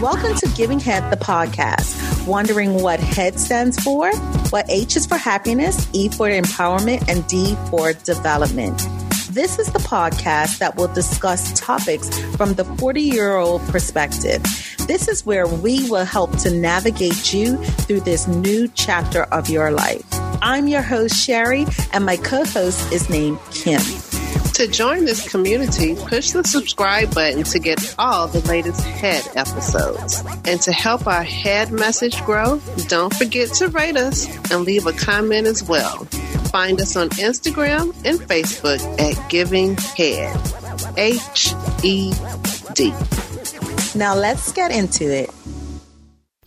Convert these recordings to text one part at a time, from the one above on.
Welcome to Giving Head, the podcast. Wondering what HEAD stands for? What H is for happiness, E for empowerment, and D for development. This is the podcast that will discuss topics from the 40 year old perspective. This is where we will help to navigate you through this new chapter of your life. I'm your host, Sherry, and my co host is named Kim. To join this community, push the subscribe button to get all the latest head episodes. And to help our head message grow, don't forget to rate us and leave a comment as well. Find us on Instagram and Facebook at Giving Head. H E D. Now let's get into it.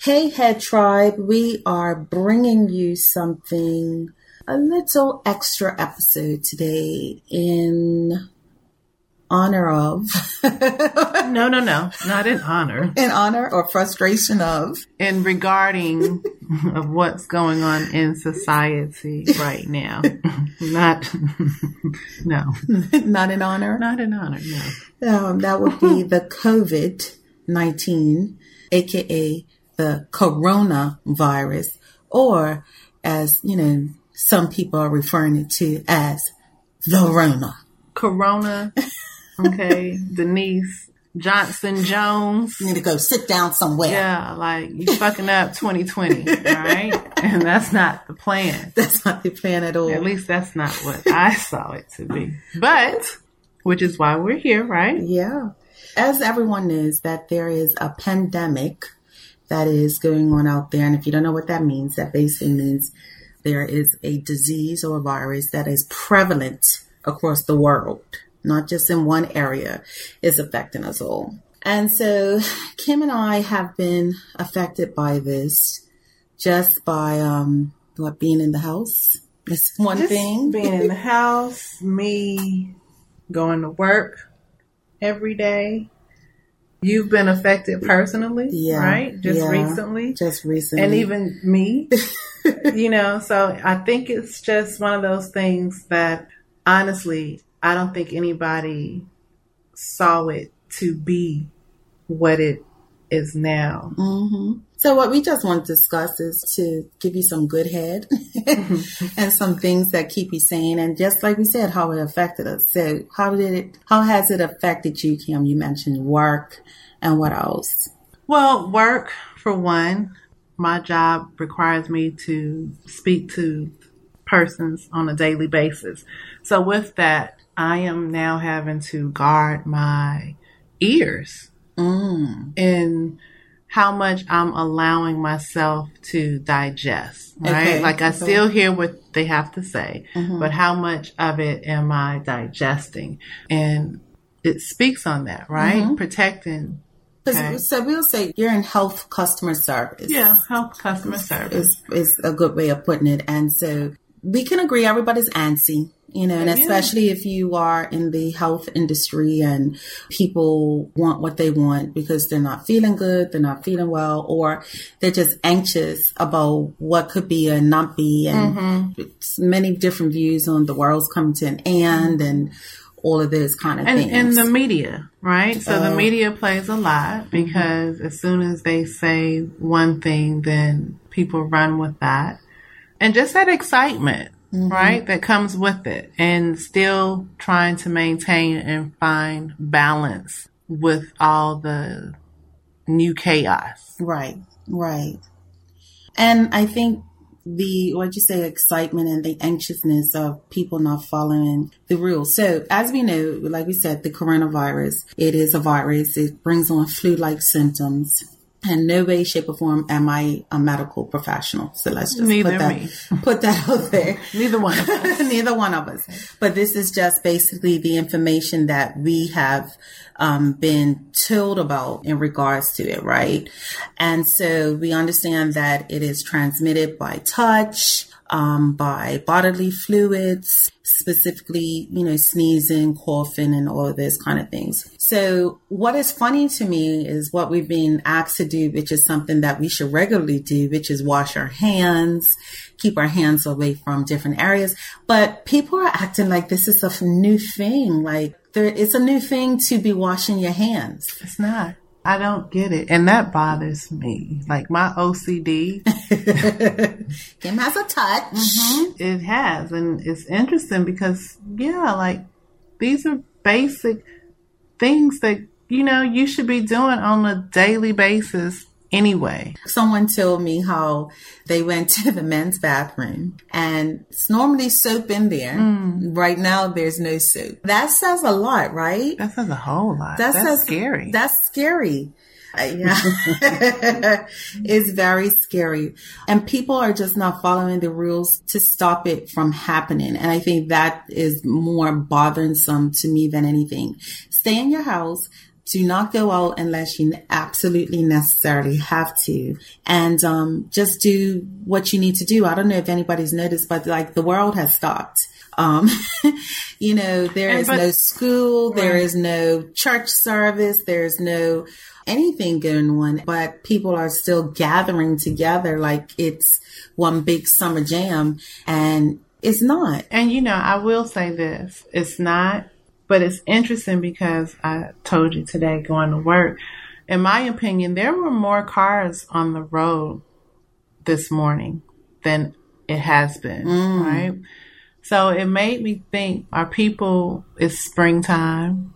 Hey, Head Tribe, we are bringing you something a little extra episode today in honor of. no, no, no, not in honor. In honor or frustration of. In regarding of what's going on in society right now. not, no. Not in honor? Not in honor, no. Um, that would be the COVID 19, aka the coronavirus, or as, you know, some people are referring it to as the Rona. Corona. Okay. Denise Johnson Jones. You need to go sit down somewhere. Yeah, like you fucking up 2020, all right? And that's not the plan. That's not the plan at all. At least that's not what I saw it to be. But, which is why we're here, right? Yeah. As everyone knows that there is a pandemic that is going on out there. And if you don't know what that means, that basically means there is a disease or a virus that is prevalent across the world, not just in one area, is affecting us all. And so Kim and I have been affected by this just by um, what being in the house. It's one just thing. Being in the house, me going to work every day. You've been affected personally, Yeah, right? Just yeah. recently. Just recently. and even me you know so i think it's just one of those things that honestly i don't think anybody saw it to be what it is now hmm So what we just want to discuss is to give you some good head and some things that keep you sane. And just like we said, how it affected us. So how did it, how has it affected you, Kim? You mentioned work and what else? well work for one my job requires me to speak to persons on a daily basis so with that i am now having to guard my ears Mm. in how much I'm allowing myself to digest, right? Okay, Like I still hear what they have to say, Mhm. but how much of it am I digesting? And it speaks on that, right? Mhm. Protecting. Okay. So we'll say you're in health customer service. Yeah, health customer service. is is a good way of putting it. And so we can agree everybody's antsy, you know, and especially if you are in the health industry and people want what they want because they're not feeling good, they're not feeling well, or they're just anxious about what could be and not be, and it's many different views on the world's coming to an end and all of those kind of and things. and the media, right? So the Uh, media plays a lot because as soon as they say one thing, then people run with that, and just that excitement, mm-hmm. right, that comes with it, and still trying to maintain and find balance with all the new chaos. Right, right. And I think the what you say excitement and the anxiousness of people not following the rules. So as we know, like we said, the coronavirus, it is a virus. It brings on flu-like symptoms. In no way, shape, or form am I a medical professional. So let's just Neither put that me. put that out there. Neither one of us. Neither one of us. But this is just basically the information that we have um, been told about in regards to it, right? And so we understand that it is transmitted by touch, um, by bodily fluids, specifically, you know, sneezing, coughing, and all of those kind of things. So what is funny to me is what we've been asked to do, which is something that we should regularly do, which is wash our hands, keep our hands away from different areas. But people are acting like this is a new thing. Like there, it's a new thing to be washing your hands. It's not. I don't get it. And that bothers me. Like my OCD. Kim has a touch. Mm-hmm. It has. And it's interesting because, yeah, like these are basic things that, you know, you should be doing on a daily basis anyway. Someone told me how they went to the men's bathroom and it's normally soap in there. Mm. Right now, there's no soap. That says a lot, right? That says a whole lot. That that's says, scary. That's scary. Uh, yeah. it's very scary. And people are just not following the rules to stop it from happening. And I think that is more bothersome to me than anything. Stay in your house do not go out unless you absolutely necessarily have to. And um, just do what you need to do. I don't know if anybody's noticed, but like the world has stopped. Um, you know, there and is but, no school, right. there is no church service, there's no anything going on, but people are still gathering together like it's one big summer jam and it's not. And you know, I will say this, it's not but it's interesting because I told you today going to work, in my opinion, there were more cars on the road this morning than it has been, mm. right? So it made me think are people, it's springtime,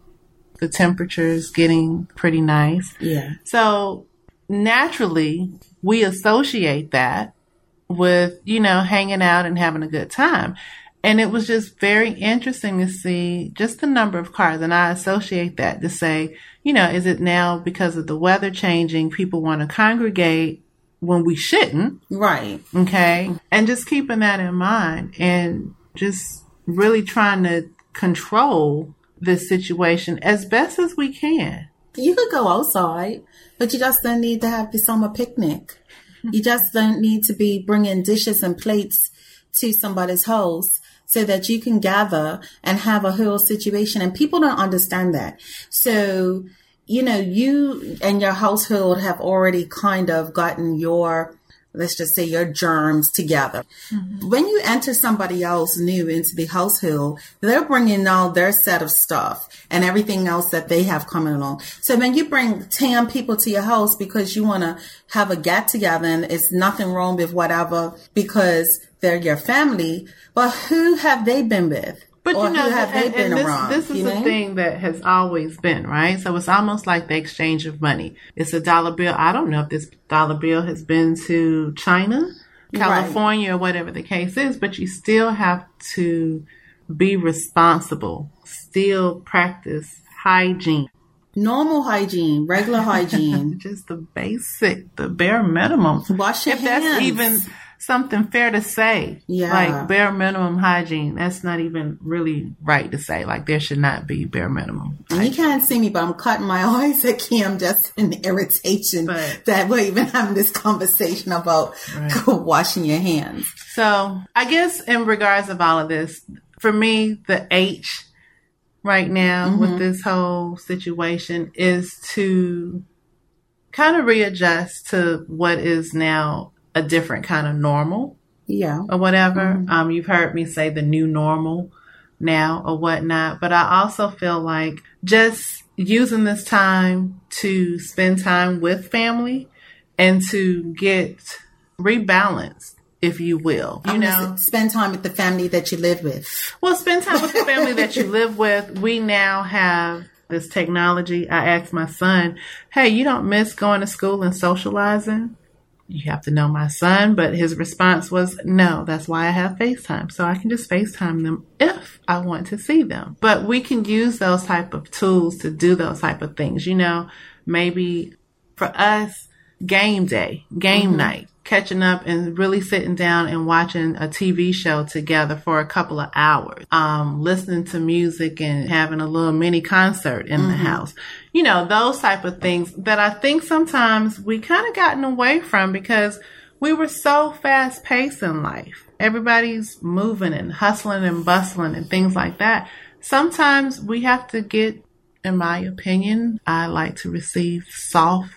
the temperature is getting pretty nice. Yeah. So naturally, we associate that with, you know, hanging out and having a good time. And it was just very interesting to see just the number of cars. And I associate that to say, you know, is it now because of the weather changing, people want to congregate when we shouldn't? Right. Okay. And just keeping that in mind and just really trying to control this situation as best as we can. You could go outside, but you just don't need to have the summer picnic. You just don't need to be bringing dishes and plates to somebody's house so that you can gather and have a whole situation. And people don't understand that. So, you know, you and your household have already kind of gotten your let's just say your germs together. Mm-hmm. When you enter somebody else new into the household, they're bringing all their set of stuff and everything else that they have coming along. So when you bring 10 people to your house because you want to have a get together and it's nothing wrong with whatever because they're your family, but who have they been with? But or you know, have and, they been this, around? This is the know? thing that has always been, right? So it's almost like the exchange of money. It's a dollar bill. I don't know if this dollar bill has been to China, California, right. or whatever the case is, but you still have to be responsible, still practice hygiene. Normal hygiene, regular hygiene. Just the basic, the bare minimum. Wash your if hands. that's even something fair to say. Yeah. Like bare minimum hygiene. That's not even really right to say. Like there should not be bare minimum. And you can't see me, but I'm cutting my eyes at Kim just in irritation but, that we're even having this conversation about right. washing your hands. So I guess in regards of all of this, for me, the H right now mm-hmm. with this whole situation is to kind of readjust to what is now a different kind of normal. Yeah. Or whatever. Mm-hmm. Um, you've heard me say the new normal now or whatnot, but I also feel like just using this time to spend time with family and to get rebalanced, if you will. You know, spend time with the family that you live with. Well, spend time with the family that you live with. We now have this technology. I asked my son, Hey, you don't miss going to school and socializing? You have to know my son, but his response was, no, that's why I have FaceTime. So I can just FaceTime them if I want to see them. But we can use those type of tools to do those type of things. You know, maybe for us, game day, game mm-hmm. night catching up and really sitting down and watching a TV show together for a couple of hours, um, listening to music and having a little mini concert in mm-hmm. the house. You know, those type of things that I think sometimes we kind of gotten away from because we were so fast paced in life. everybody's moving and hustling and bustling and things like that. Sometimes we have to get, in my opinion, I like to receive soft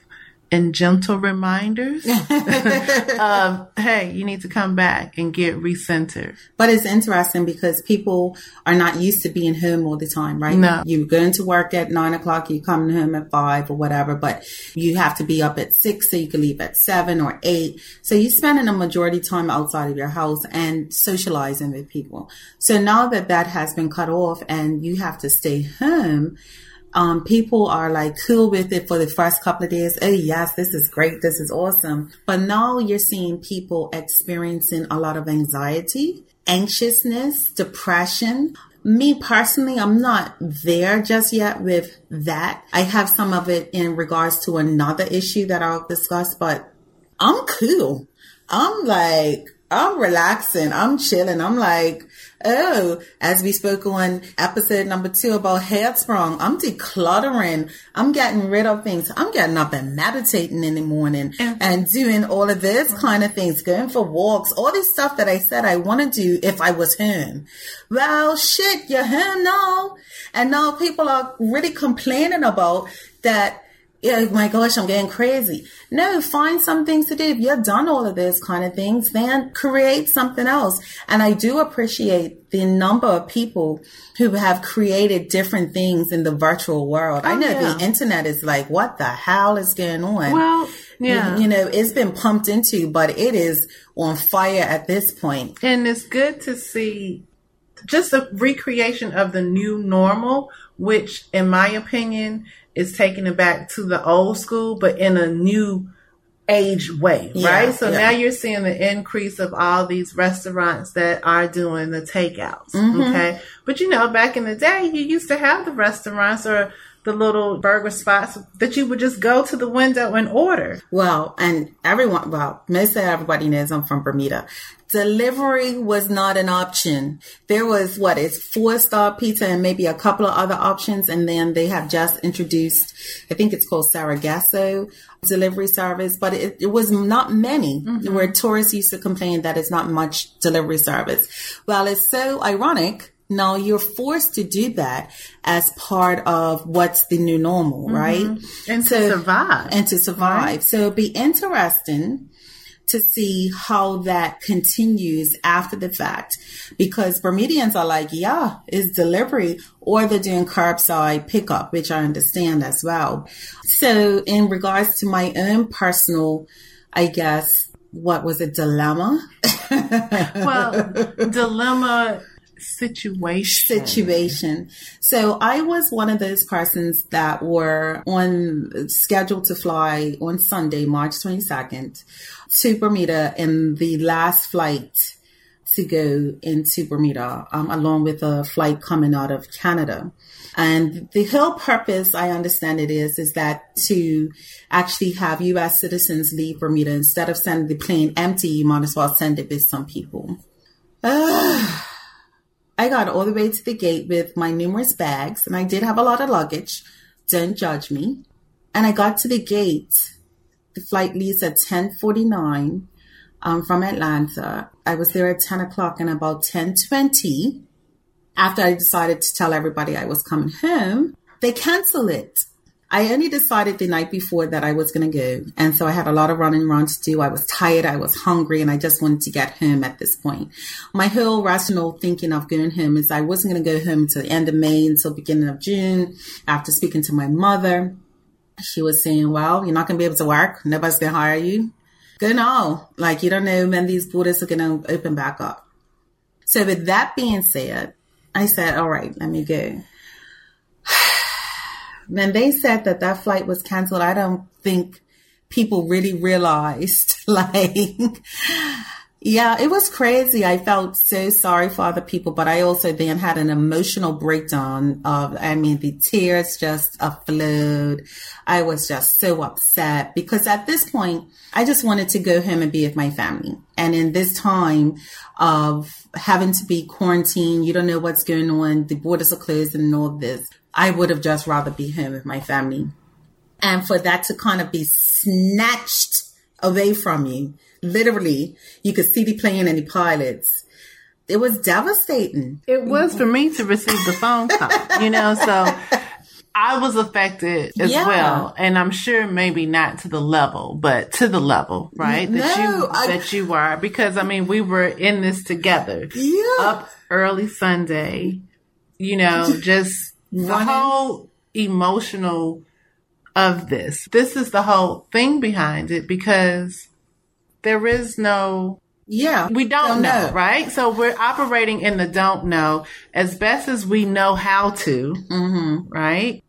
and gentle reminders of, um, hey, you need to come back and get recentered. But it's interesting because people are not used to being home all the time, right? No. You're going to work at nine o'clock, you come home at five or whatever, but you have to be up at six so you can leave at seven or eight. So you're spending a majority time outside of your house and socializing with people. So now that that has been cut off and you have to stay home, um, people are like cool with it for the first couple of days. Oh, yes, this is great. This is awesome. But now you're seeing people experiencing a lot of anxiety, anxiousness, depression. Me personally, I'm not there just yet with that. I have some of it in regards to another issue that I'll discuss, but I'm cool. I'm like, I'm relaxing. I'm chilling. I'm like, oh, as we spoke on episode number two about Headsprung, I'm decluttering. I'm getting rid of things. I'm getting up and meditating in the morning and doing all of this mm-hmm. kind of things, going for walks, all this stuff that I said I want to do if I was home. Well, shit, you're home now. And now people are really complaining about that yeah, my gosh, I'm getting crazy. No, find some things to do. If you've done all of those kind of things, then create something else. And I do appreciate the number of people who have created different things in the virtual world. Oh, I know yeah. the internet is like, what the hell is going on? Well, yeah. You, you know, it's been pumped into, but it is on fire at this point. And it's good to see just a recreation of the new normal, which in my opinion is taking it back to the old school, but in a new age way, yeah, right? So yeah. now you're seeing the increase of all these restaurants that are doing the takeouts. Mm-hmm. Okay. But you know, back in the day, you used to have the restaurants or the little burger spots that you would just go to the window and order. Well, and everyone, well, most everybody knows I'm from Bermuda. Delivery was not an option. There was what is four star pizza and maybe a couple of other options. And then they have just introduced, I think it's called Saragasso delivery service, but it, it was not many mm-hmm. where tourists used to complain that it's not much delivery service. Well, it's so ironic now you're forced to do that as part of what's the new normal, mm-hmm. right? And so, to survive. And to survive. Right. So it'd be interesting to see how that continues after the fact because Bermudians are like, yeah, it's delivery or they're doing curbside pickup, which I understand as well. So in regards to my own personal, I guess, what was a dilemma? well, dilemma situation. Situation. So I was one of those persons that were on scheduled to fly on Sunday, March 22nd to Bermuda and the last flight to go into Bermuda, um, along with a flight coming out of Canada. And the whole purpose, I understand it is, is that to actually have U.S. citizens leave Bermuda instead of sending the plane empty, you might as well send it with some people. Uh, I got all the way to the gate with my numerous bags, and I did have a lot of luggage. Don't judge me. And I got to the gate. The flight leaves at 1049 um, from Atlanta. I was there at 10 o'clock and about 1020, after I decided to tell everybody I was coming home, they canceled it. I only decided the night before that I was going to go. And so I had a lot of running around to do. I was tired. I was hungry and I just wanted to get home at this point. My whole rational thinking of going home is I wasn't going to go home until the end of May until beginning of June after speaking to my mother. She was saying, well, you're not going to be able to work. Nobody's going to hire you. Go now. Like you don't know when these borders are going to open back up. So with that being said, I said, all right, let me go when they said that that flight was canceled, I don't think people really realized like, yeah, it was crazy. I felt so sorry for other people, but I also then had an emotional breakdown of, I mean, the tears just flowed. I was just so upset because at this point, I just wanted to go home and be with my family. And in this time of having to be quarantined, you don't know what's going on, the borders are closed and all this. I would have just rather be home with my family. And for that to kind of be snatched away from you. Literally, you could see the plane and the pilots. It was devastating. It was for me to receive the phone call, you know, so I was affected as Yeah. well. And I'm sure maybe not to the level, but to the level, right? That No, you I- that you were. Because I mean we were in this together. Yeah. Up early Sunday, you know, just the whole emotional of this. This is the whole thing behind it because there is no Yeah. we don't, know, right? So we're operating in the don't know as best as we know how to, Mm-hmm. right?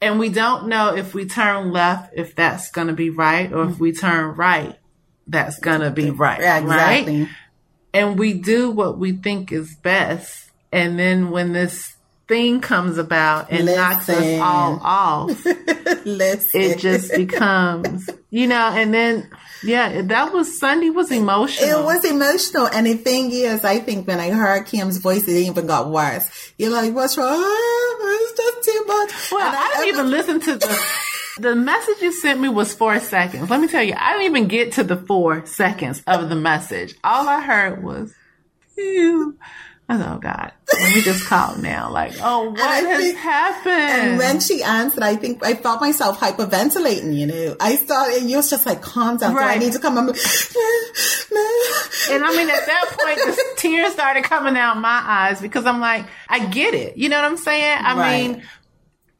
And we don't know if we turn left, if that's going to be right, or if we turn right, that's going to be right, Yeah, right? And we do what we think is best. And then when this thing comes about and knocks us all off, Listen. it just becomes, you know, and then, yeah, that was Sunday was emotional. It was emotional. And the thing is, I think when I heard Kim's voice, it even got worse. You're like, what's wrong? It's just too much. Well, And I, didn't even listen to the the message you sent me was four seconds. Let me tell you, I didn't even get to the four seconds of the message. All I heard was you. I said, oh God, let me just call now. Like, oh, what has think- happened? And when she answered, I think I felt myself hyperventilating, you know. I started, and you was just like, calm down. So I need to come. I'm like, and I mean, at that point, the tears started coming out my eyes because I'm like, I get it. You know what I'm saying? I Right. mean,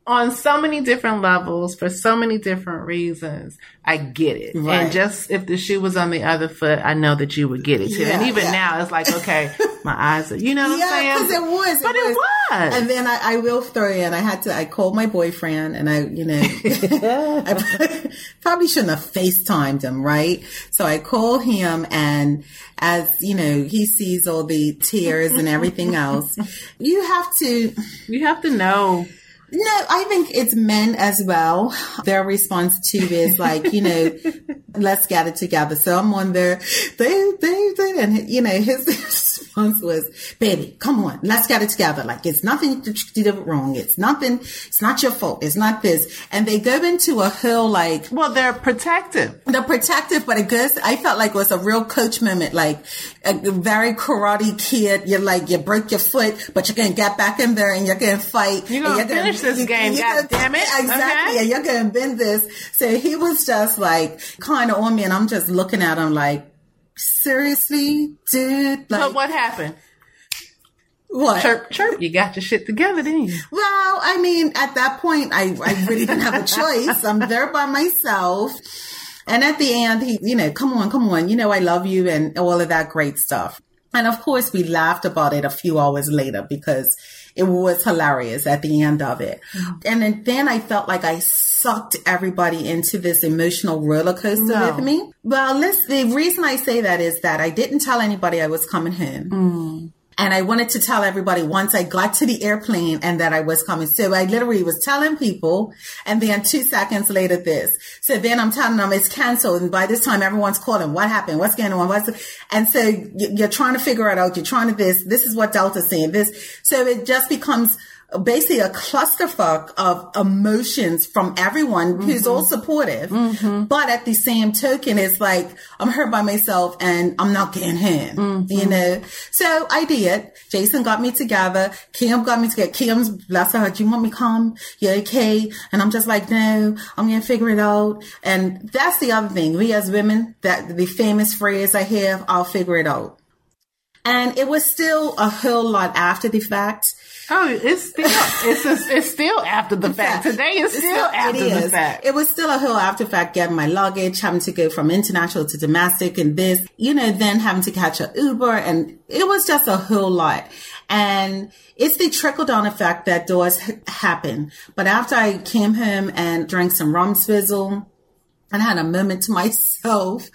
on so many different levels for so many different reasons, I get it. Right. And just if the shoe was on the other foot, I know that you would get it too. and even yeah. now, it's like, okay, my eyes are, you know what yeah, I'm saying? because it was. But it was. And then I, I will throw in, I had to, I called my boyfriend and I, you know, I probably shouldn't have FaceTimed him, right? So I call him and as, you know, he sees all the tears and everything else, you have to, you have to know. No, I think it's men as well. Their response to is like, you know, let's get it together. So I'm on there, they, they, they, and you know, his response was, baby, come on, let's get it together. Like it's nothing you did wrong. It's nothing, it's not your fault. It's not this. And they go into a hill like, Well, they're protective. they're protective, but it goes, I felt like it was a real coach moment, like a very karate kid. You're like, you broke your foot, but you're going to get back in there and you're going to fight. You're gonna finish this game, God gonna- damn it. Exactly. Okay. And you're going to bend this. So he was just like kind of on me and I'm just looking at him like, seriously, dude? Like, But what happened? what? Chirp, chirp. You got your shit together, didn't you? Well, I mean, at that point, I, I really didn't have a choice. I'm there by myself. And at the end, he, you know, come on, come on. You know, I love you and all of that great stuff. And of course, we laughed about it a few hours later because it was hilarious at the end of it. Mm-hmm. And then, then I felt like I sucked everybody into this emotional roller coaster No. with me. Well, let's, the reason I say that is that I didn't tell anybody I was coming home. Mm. And I wanted to tell everybody once I got to the airplane and that I was coming. So I literally was telling people and then two seconds later this. So then I'm telling them it's canceled. And by this time everyone's calling. What happened? What's going on? What's, and so you're trying to figure it out. You're trying to this. This is what Delta's saying. This. So it just becomes basically a clusterfuck of emotions from everyone who's all mm-hmm. supportive. Mm-hmm. But at the same token, it's like, I'm hurt by myself and I'm not getting home, you mm-hmm. know? So I did. Jason got me together. Kim got me together. Kim's, bless her Do you want me to come? You okay? And I'm just like, no, I'm going to figure it out. And that's the other thing. We as women, that the famous phrase I have, I'll figure it out. And it was still a whole lot after the fact. Oh, it's still it's just, it's still after the fact. Today is still after the fact. It was still a whole after fact getting my luggage, having to go from international to domestic and this, you know, then having to catch a Uber and it was just a whole lot. And it's the trickle down effect that does happen. But after I came home and drank some rum swizzle, and had a moment to myself.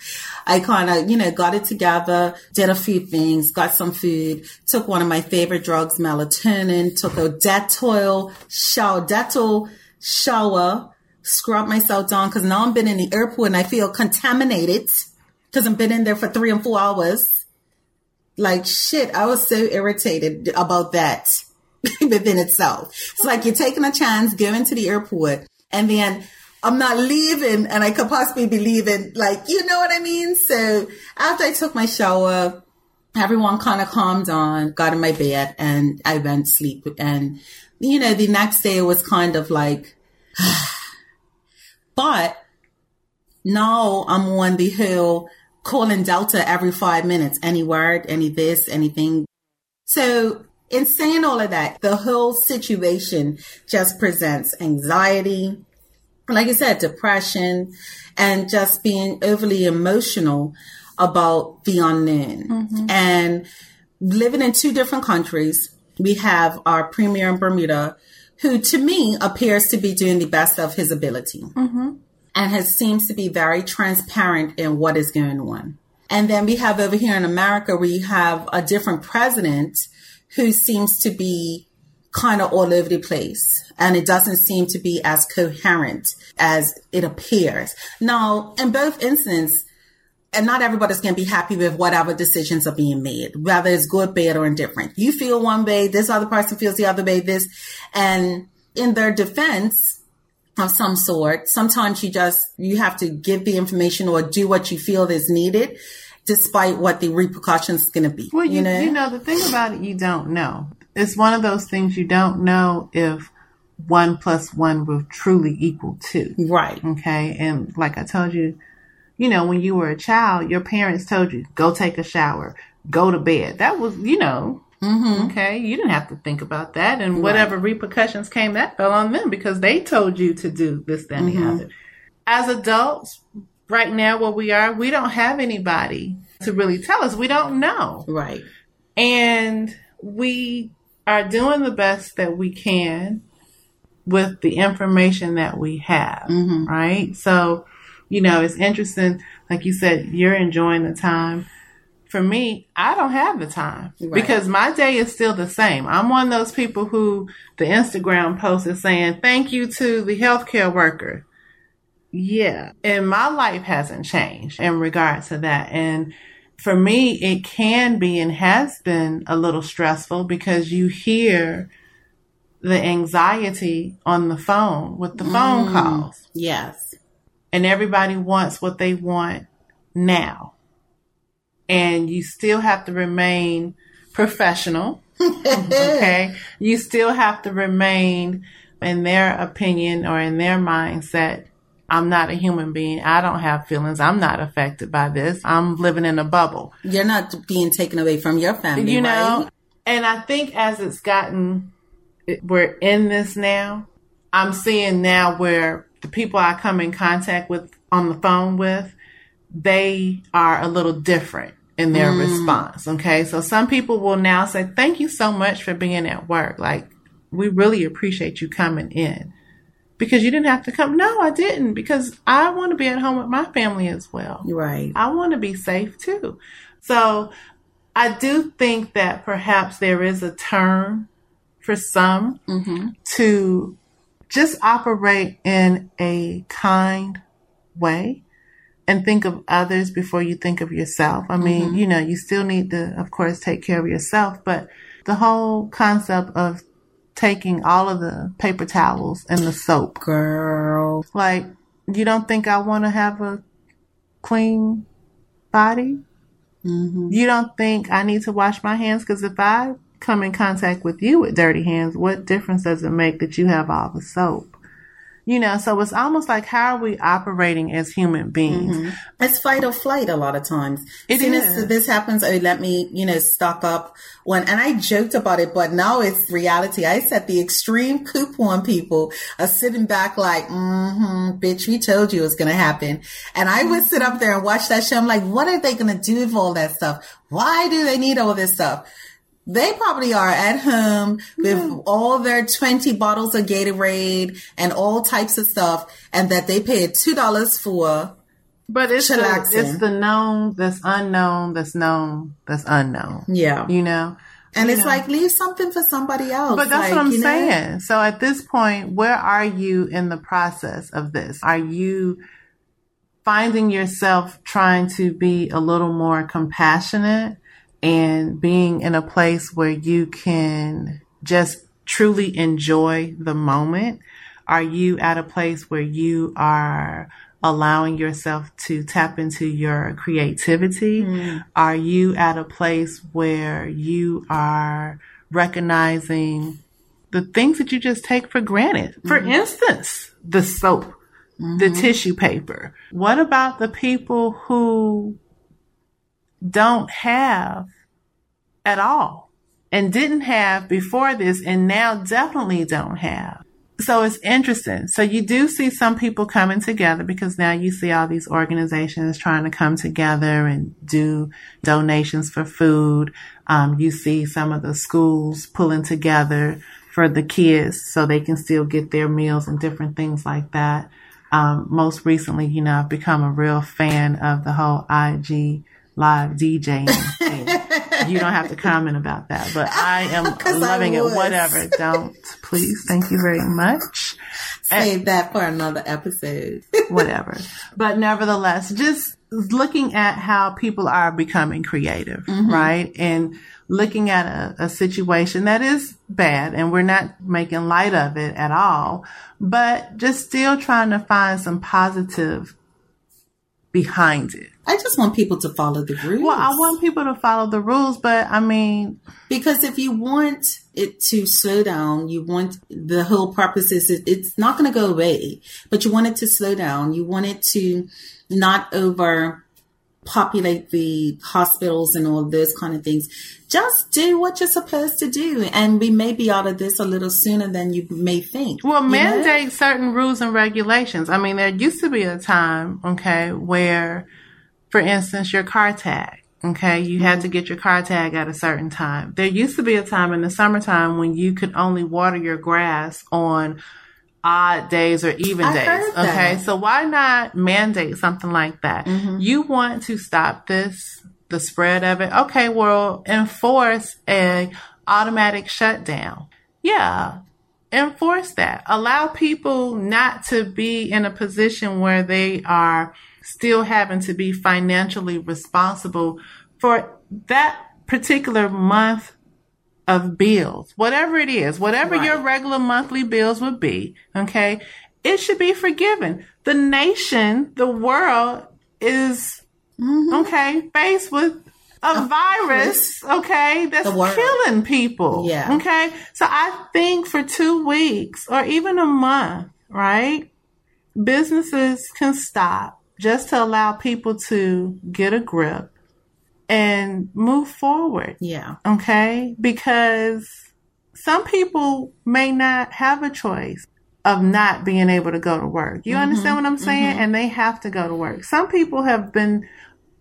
I kind of, you know, got it together, did a few things, got some food, took one of my favorite drugs, melatonin, took a Dettol shower, Dettol shower, scrubbed myself down because now I'm been in the airport and I feel contaminated because I've been in there for three and four hours. Like shit, I was so irritated about that within itself. It's like you're taking a chance, going to the airport, and then I'm not leaving and I could possibly be leaving. Like, you know what I mean? So after I took my shower, everyone kind of calmed down, got in my bed and I went to sleep. And, you know, the next day it was kind of like, but now I'm on the hill calling Delta every five minutes. Any word, any this, anything. So in saying all of that, the whole situation just presents anxiety, like I said, depression and just being overly emotional about the unknown mm-hmm. and living in two different countries. We have our premier in Bermuda who to me appears to be doing the best of his ability mm-hmm. and has seems to be very transparent in what is going on. And then we have over here in America, we have a different president who seems to be kind of all over the place and it doesn't seem to be as coherent as it appears. Now, in both instances, and not everybody's going to be happy with whatever decisions are being made, whether it's good, bad, or indifferent. You feel one way, this other person feels the other way, this, and in their defense of some sort, sometimes you just, you have to give the information or do what you feel is needed despite what the repercussions is going to be. Well, you, you, know? you know, the thing about it, you don't know. It's one of those things you don't know if one plus one will truly equal two. Right. Okay. And like I told you, you know, when you were a child, your parents told you, go take a shower, go to bed. That was, you know, mm-hmm. okay. You didn't have to think about that. And right. whatever repercussions came, that fell on them because they told you to do this, then, mm-hmm. the other. As adults, right now where we are, we don't have anybody to really tell us. We don't know. Right. And we are doing the best that we can with the information that we have. Mm-hmm. Right. So, you know, it's interesting. Like you said, you're enjoying the time. For me, I don't have the time right. because my day is still the same. I'm one of those people who the Instagram post is saying, thank you to the healthcare worker. Yeah. And my life hasn't changed in regards to that. And for me, it can be and has been a little stressful because you hear the anxiety on the phone with the phone mm, calls. Yes and everybody wants what they want now. And you still have to remain professional. okay. You still have to remain in their opinion or in their mindset. I'm not a human being. I don't have feelings. I'm not affected by this. I'm living in a bubble. You're not being taken away from your family, you know? Right? And I think as it's gotten, we're in this now. I'm seeing now where the people I come in contact with on the phone with, they are a little different in their mm. response. Okay. So some people will now say, thank you so much for being at work. Like, we really appreciate you coming in because you didn't have to come. No, I didn't because I want to be at home with my family as well. Right. I want to be safe too. So I do think that perhaps there is a turn for some mm-hmm. to just operate in a kind way and think of others before you think of yourself. I mean, mm-hmm. you know, you still need to, of course, take care of yourself, but the whole concept of taking all of the paper towels and the soap. Girl. Like, you don't think I want to have a clean body? Mm-hmm. You don't think I need to wash my hands? Because if I come in contact with you with dirty hands, what difference does it make that you have all the soap? You know, so it's almost like how are we operating as human beings? Mm-hmm. It's fight or flight a lot of times. It is. This, this happens, oh, let me, you know, stock up when, and I joked about it, but now it's reality. I said the extreme coupon people are sitting back like, mm-hmm, bitch, we told you it was going to happen. And I would sit up there and watch that show. I'm like, what are they going to do with all that stuff? Why do they need all this stuff? They probably are at home with yeah. all their 20 bottles of Gatorade and all types of stuff and that they paid $2 for. But it's the, it's the known that's unknown that's known that's unknown. Yeah. You know? And you it's know. like leave something for somebody else. But that's like, what I'm saying. Know? So at this point, where are you in the process of this? Are you finding yourself trying to be a little more compassionate? And being in a place where you can just truly enjoy the moment? Are you at a place where you are allowing yourself to tap into your creativity? Mm. Are you at a place where you are recognizing the things that you just take for granted? Mm-hmm. For instance, the soap, mm-hmm. the tissue paper. What about the people who don't have at all and didn't have before this and now definitely don't have? So it's interesting. So you do see some people coming together because now you see all these organizations trying to come together and do donations for food. Um, you see some of the schools pulling together for the kids so they can still get their meals and different things like that. Um, most recently, you know, I've become a real fan of the whole IG live DJing you don't have to comment about that, but I am loving I it. Whatever. Don't please. Thank you very much. Save and, that for another episode. whatever. But nevertheless, just looking at how people are becoming creative, mm-hmm. right? And looking at a, a situation that is bad and we're not making light of it at all, but just still trying to find some positive behind it. I just want people to follow the rules. Well, I want people to follow the rules, but I mean, because if you want it to slow down, you want the whole purpose is it, it's not going to go away, but you want it to slow down. You want it to not over populate the hospitals and all those kind of things. Just do what you're supposed to do, and we may be out of this a little sooner than you may think. Well, mandate know? certain rules and regulations. I mean, there used to be a time, okay, where, for instance, your car tag. Okay, you had mm-hmm. to get your car tag at a certain time. There used to be a time in the summertime when you could only water your grass on odd days or even I days. Okay. So why not mandate something like that? Mm-hmm. You want to stop this, the spread of it. Okay. Well, enforce a automatic shutdown. Yeah. Enforce that. Allow people not to be in a position where they are still having to be financially responsible for that particular month of bills, whatever it is, whatever right. your regular monthly bills would be, okay, it should be forgiven. The nation, the world is, mm-hmm. okay, faced with a, a virus, okay, that's killing people. Yeah. Okay. So I think for two weeks or even a month, right, businesses can stop just to allow people to get a grip and move forward. Yeah. Okay. Because some people may not have a choice of not being able to go to work. You mm-hmm. understand what I'm saying? Mm-hmm. And they have to go to work. Some people have been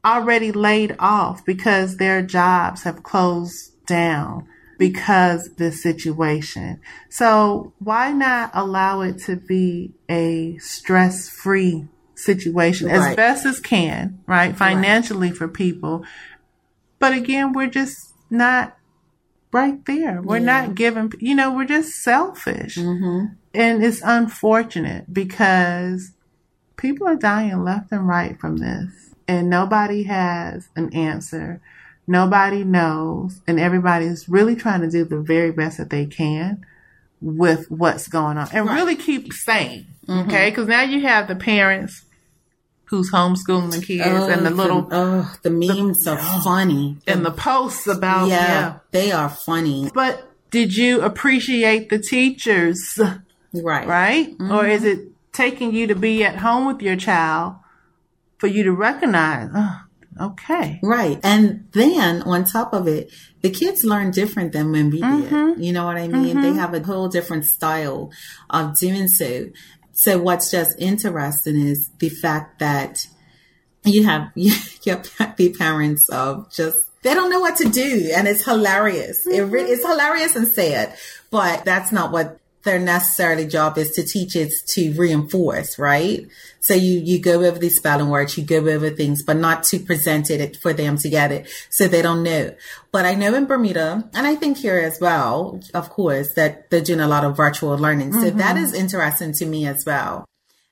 already laid off because their jobs have closed down because this situation. So why not allow it to be a stress free situation right. as best as can, right? Financially right. for people but again, we're just not right there. We're yeah. not giving, you know, we're just selfish. Mm-hmm. And it's unfortunate because people are dying left and right from this. And nobody has an answer. Nobody knows. And everybody's really trying to do the very best that they can with what's going on and right. really keep sane. Mm-hmm. Okay. Cause now you have the parents who's homeschooling the kids oh, and the little oh the memes the, are oh, funny. And the posts about yeah, yeah, they are funny. But did you appreciate the teachers? Right. Right? Mm-hmm. or is it taking you to be at home with your child for you to recognize? Oh, okay. Right. And then on top of it the kids learn different than when we mm-hmm. did you know what i mean? Mm-hmm. they have a whole different style of doing so so what's just interesting is the fact that you have you have the parents of just they don't know what to do, and it's hilarious. Mm-hmm. It, it's hilarious and sad, but that's not what their necessarily job is to teach it to reinforce, right? So you, you go over these spelling words, you go over things, but not to present it for them to get it. So they don't know. But I know in Bermuda, and I think here as well, of course, that they're doing a lot of virtual learning. So mm-hmm. that is interesting to me as well.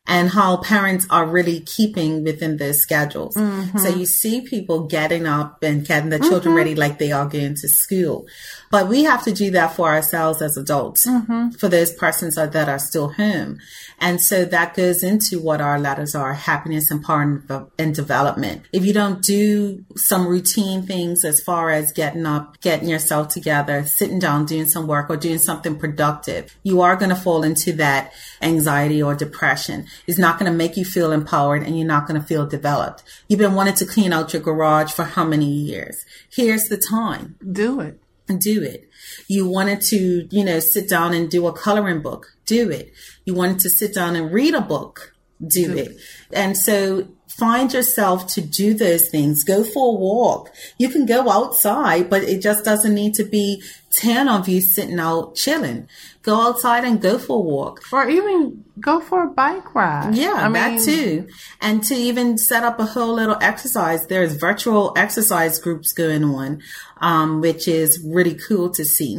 And how parents are really keeping within their schedules. Mm-hmm. So you see people getting up and getting the children mm-hmm. ready like they are going to school. But we have to do that for ourselves as adults, mm-hmm. for those persons that are still home. And so that goes into what our letters are, happiness, and empowerment, and development. If you don't do some routine things as far as getting up, getting yourself together, sitting down, doing some work or doing something productive, you are going to fall into that anxiety or depression. It's not going to make you feel empowered and you're not going to feel developed. You've been wanting to clean out your garage for how many years? Here's the time. Do it do it. You wanted to, you know, sit down and do a coloring book, do it. You wanted to sit down and read a book, do, do it. it. And so find yourself to do those things. Go for a walk. You can go outside, but it just doesn't need to be 10 of you sitting out chilling. Go outside and go for a walk. Or even go for a bike ride. Yeah, I that mean, too. And to even set up a whole little exercise. There's virtual exercise groups going on, um, which is really cool to see.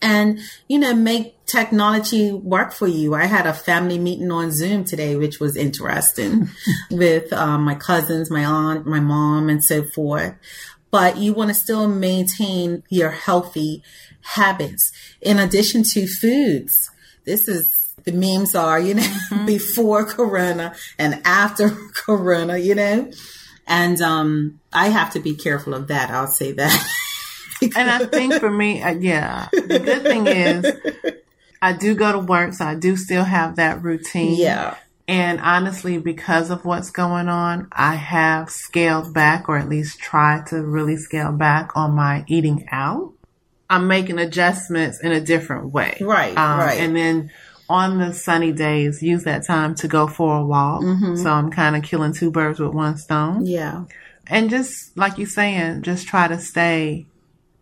And, you know, make technology work for you. I had a family meeting on Zoom today, which was interesting with um, my cousins, my aunt, my mom, and so forth. But you want to still maintain your healthy habits in addition to foods. This is the memes are, you know, mm-hmm. before Corona and after Corona, you know, and um, I have to be careful of that. I'll say that. And I think for me, uh, yeah, the good thing is I do go to work, so I do still have that routine. Yeah. And honestly, because of what's going on, I have scaled back or at least tried to really scale back on my eating out. I'm making adjustments in a different way. Right. Um, right. And then on the sunny days, use that time to go for a walk. Mm-hmm. So I'm kind of killing two birds with one stone. Yeah. And just like you're saying, just try to stay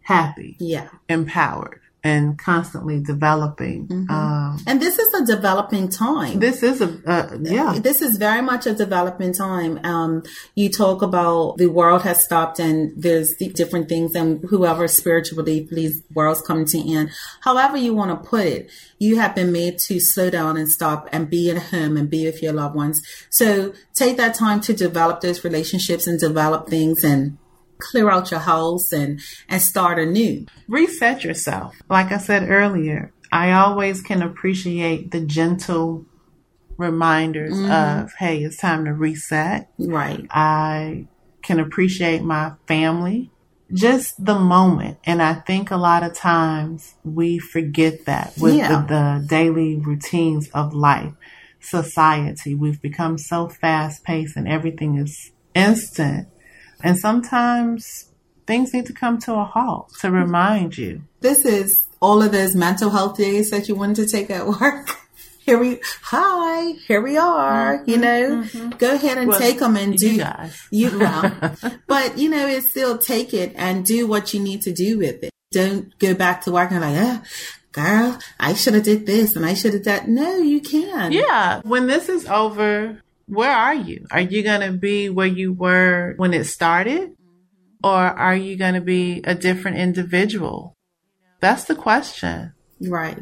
happy. Yeah. Empowered and constantly developing. Mm-hmm. Um, and this is a developing time. This is a uh, yeah. This is very much a developing time. Um, you talk about the world has stopped and there's different things and whoever spiritually these worlds coming to end. However you want to put it, you have been made to slow down and stop and be at home and be with your loved ones. So take that time to develop those relationships and develop things and clear out your house and and start anew. Reset yourself. Like I said earlier, I always can appreciate the gentle reminders mm-hmm. of hey, it's time to reset. Right. I can appreciate my family. Just the moment. And I think a lot of times we forget that with yeah. the, the daily routines of life, society. We've become so fast paced and everything is instant and sometimes things need to come to a halt to remind you. This is all of those mental health days that you wanted to take at work. Here we, hi, here we are, mm-hmm, you know, mm-hmm. go ahead and well, take them and do, you guys. you well, but you know, it's still take it and do what you need to do with it. Don't go back to work and like, ah, girl, I should have did this and I should have done. No, you can. Yeah. When this is over, where are you? Are you going to be where you were when it started? Or are you going to be a different individual? That's the question. Right.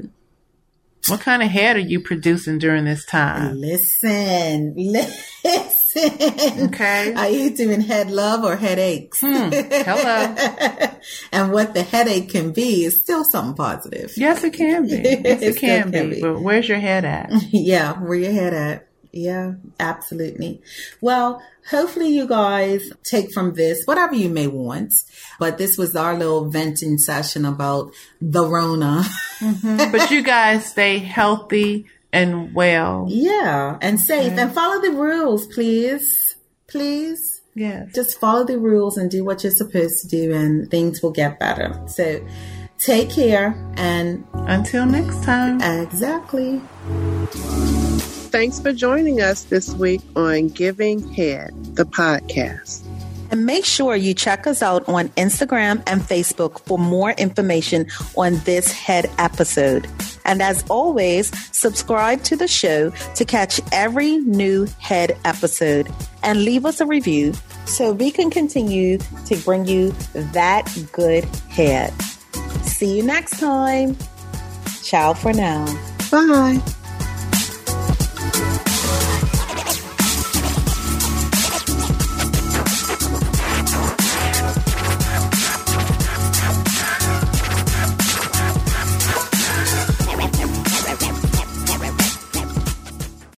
What kind of head are you producing during this time? Listen, listen. Okay. Are you doing head love or headaches? Hmm. Hello. and what the headache can be is still something positive. Yes, it can be. Yes, it, it can, can be. be. But where's your head at? yeah, where your head at? Yeah, absolutely. Well, hopefully you guys take from this whatever you may want. But this was our little venting session about the Rona. mm-hmm. But you guys stay healthy and well. Yeah, and safe and follow the rules, please. Please. Yes. Just follow the rules and do what you're supposed to do and things will get better. So take care and until next time. Exactly. Thanks for joining us this week on Giving Head, the podcast. And make sure you check us out on Instagram and Facebook for more information on this head episode. And as always, subscribe to the show to catch every new head episode and leave us a review so we can continue to bring you that good head. See you next time. Ciao for now. Bye.